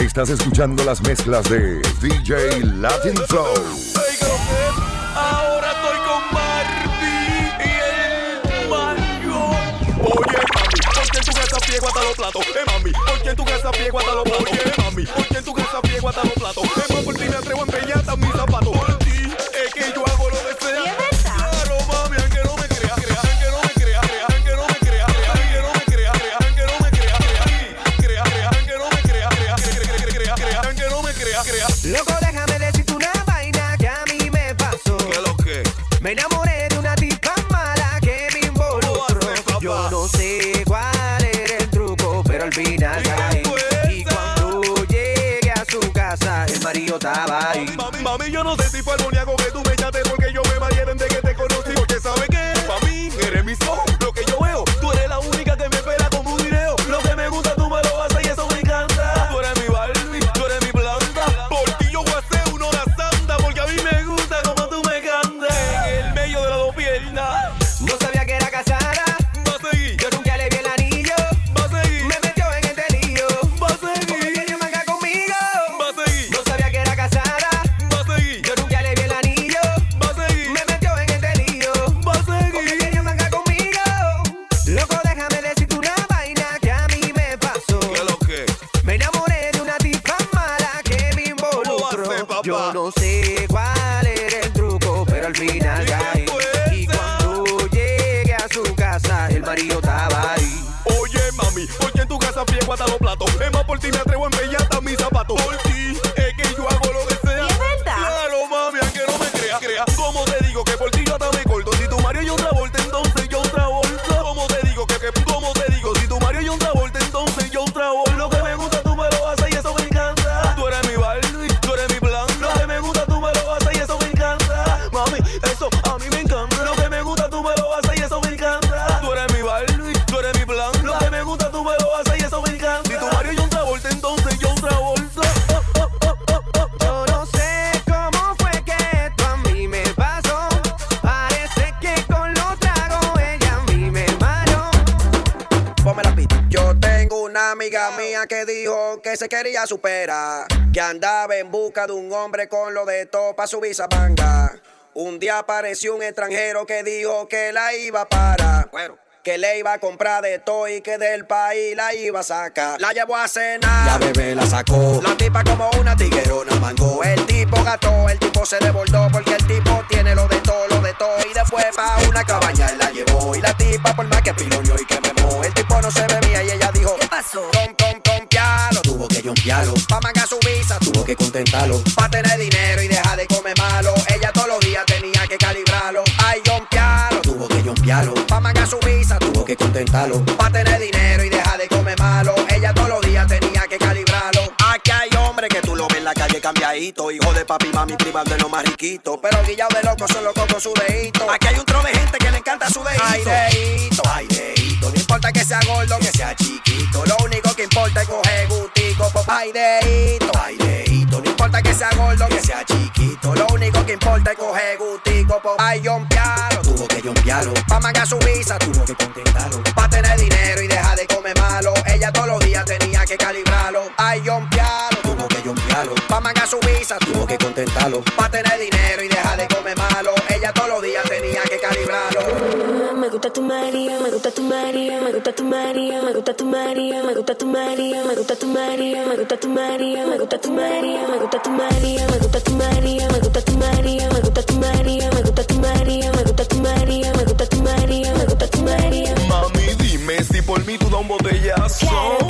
Estás escuchando las mezclas de DJ Latin Flow. Ahora estoy con Barbie y el Mario. Oye, mami, ¿por qué en tu casa pie hasta los platos? Eh, mami, ¿por qué tu casa pie hasta los platos? Oye, mami, ¿por qué en tu casa pie hasta los platos? Eh, mami, por ti me atrevo a empeñar mis zapatos. Mami, mami, yo no sé si fue armoniaco que tú me echaste porque se quería superar. Que andaba en busca de un hombre con lo de todo pa' su manga. Un día apareció un extranjero que dijo que la iba para. Que le iba a comprar de todo y que del país la iba a sacar. La llevó a cenar. La bebé la sacó. La tipa como una tiguerona mangó. El tipo gató, el tipo se desbordó porque el tipo tiene lo de todo, lo de todo. Y después pa' una cabaña la llevó. Y la tipa por más que piloñó y que memó. El tipo no se bebía y ella dijo, ¿qué pasó? Tuvo que jompearlo. Pa' mangar su visa, tuvo que contentarlo. Pa' tener dinero y dejar de comer malo. Ella todos los días tenía que calibrarlo. Ay, jompearlo. Tuvo que jompearlo. Pa' mangar su visa, tuvo que contentarlo. Pa' tener dinero y dejar de comer malo. Ella todos los días tenía que calibrarlo. Aquí hay hombres que tú lo ves en la calle cambiadito. Hijo de papi, mami, privado de lo más riquito. Pero guillado de loco son locos con su dedito. Aquí hay un tro de gente que le encanta su dedito. Ay, dedito, ay, dedito. No importa que sea gordo, que sea chiquito. Lo único ay, dedito. No importa que sea gordo, que sea chiquito. Lo único que importa es coger gustico. Ay, jompealo, tuvo que jompearlo. Pa' mangar su visa, tuvo que contentarlo. Su visa, tuvo que contentarlo. Pa' tener dinero y dejar de comer malo. Ella todos los días tenía que calibrarlo. Me gusta tu María, me gusta tu María, me gusta tu María, me gusta tu María, me gusta tu María, me gusta tu María, me gusta tu María, me gusta tu María, me gusta tu María, me gusta tu María, me gusta tu María, me gusta tu María, me gusta tu María, me gusta tu María, me gusta tu María, me gusta tu María. Mami, dime si por mí tú das un botellazo.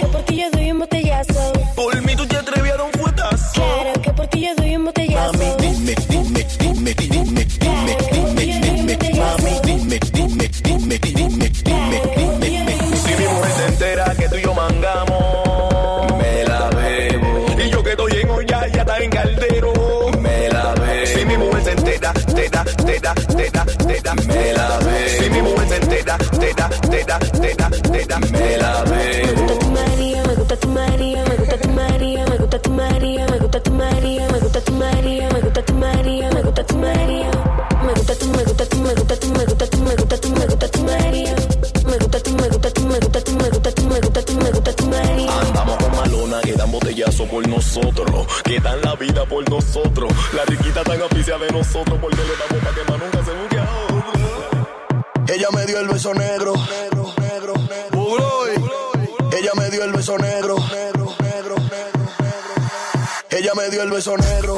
da, te da, te da, te da, te da, me la bebo. Me gusta tu María, me gusta tu María, me gusta tu María, me gusta tu María, me gusta tu María, me gusta tu María, me gusta tu María, me gusta tu María. Me gusta tu, me gusta tu, me gusta tu, me gusta tu, me gusta tu, me gusta tu María. Me gusta tu, me gusta tu, me gusta tu, me gusta tu, me gusta tu, me gusta tu María. Andamos con malona, que dan botellazo por nosotros, que dan la vida por nosotros. La riquita tan aficia de nosotros porque le damos el beso negro. negro. Ella me dio el beso negro. Ella me dio el beso negro.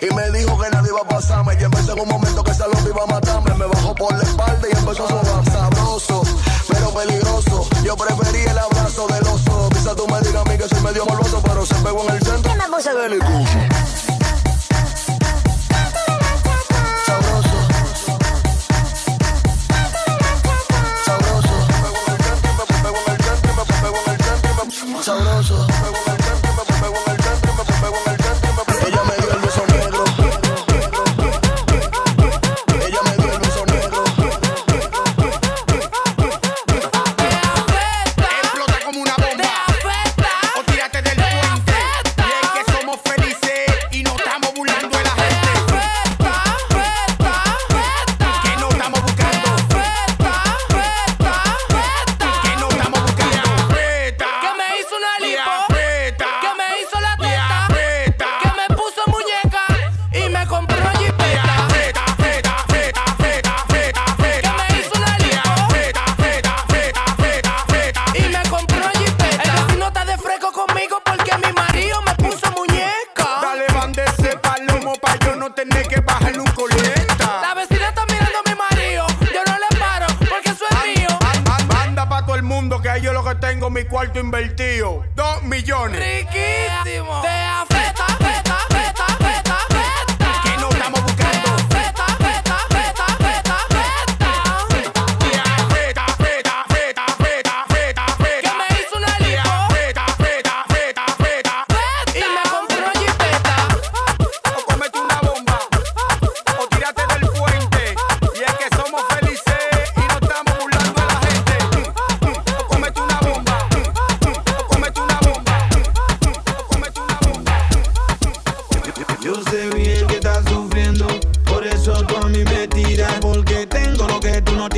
Y me dijo que nadie iba a pasarme. Y empecé en un momento que esa loca iba a matarme. Me bajó por la espalda y empezó a sobar. Sabroso, pero peligroso. Yo prefería el abrazo del oso. Quizás tú me digas a mí que soy medio malvoso, pero se pegó en el centro. cuarto invertido. Dos millones. ¡Riquísimo! Te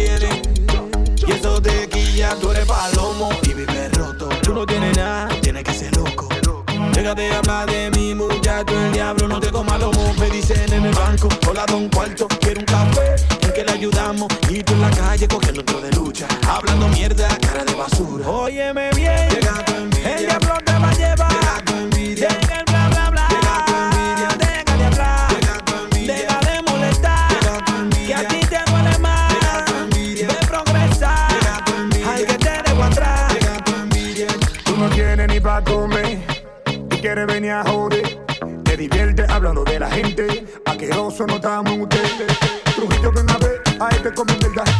tiene. Y eso te quilla, tú eres palomo y vives roto. Tú no tienes nada, tienes que ser loco. llega de hablar de mi muchacho, el diablo no te coma lomo. Me dicen en el banco, hola don cuarto, quiero un café, porque le ayudamos. Y tú en la calle cogiendo otro de lucha, hablando mierda, cara de basura. Óyeme bien, llega tu envidia. el de la gente. Aqueroso no estábamos en usted. Trujillo que una vez a este come verdad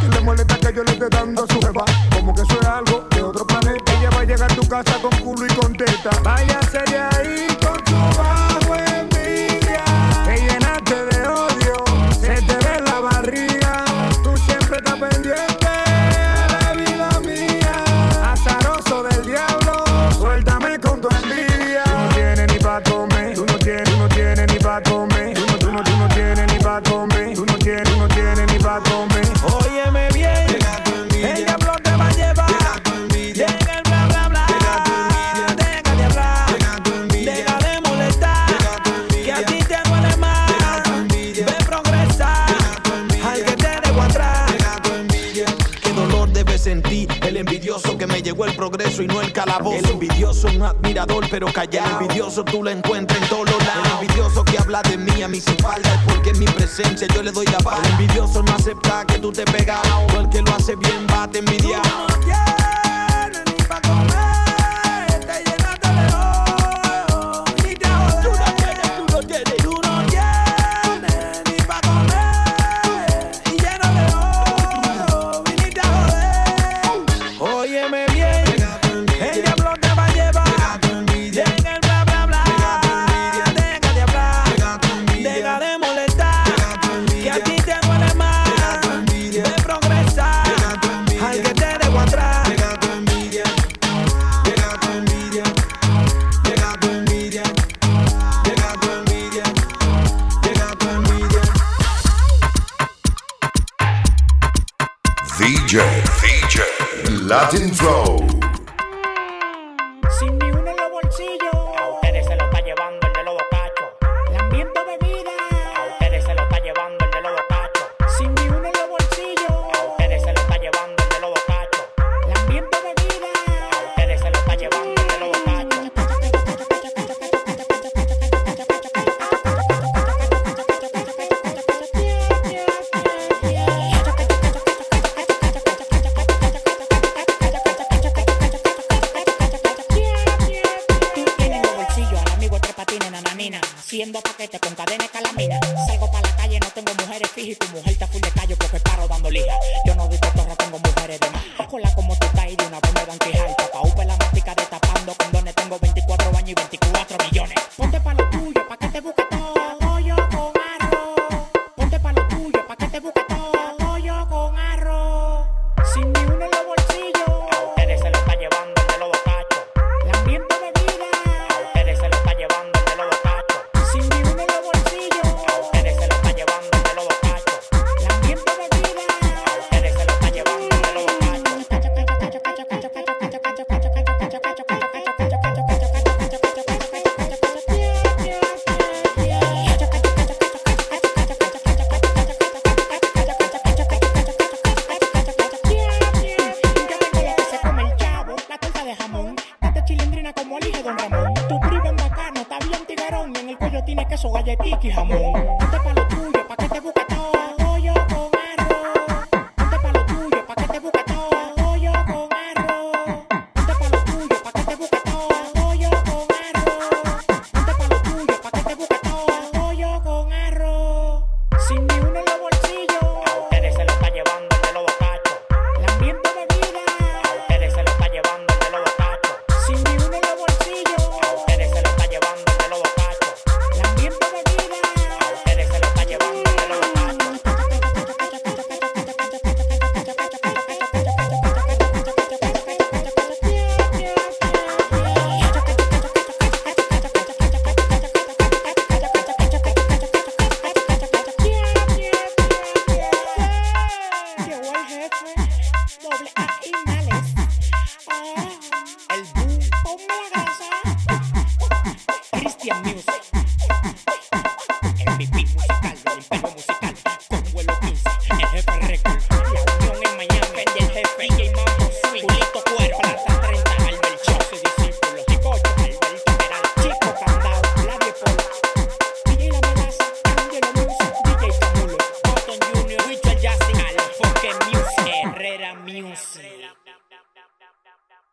El envidioso, un admirador, pero callado. El envidioso tú lo encuentras en todos lados. El envidioso que habla de mí a mis espaldas, porque en mi presencia yo le doy la paz. El envidioso no acepta que tú te pegado. El que lo hace bien va a te envidiar.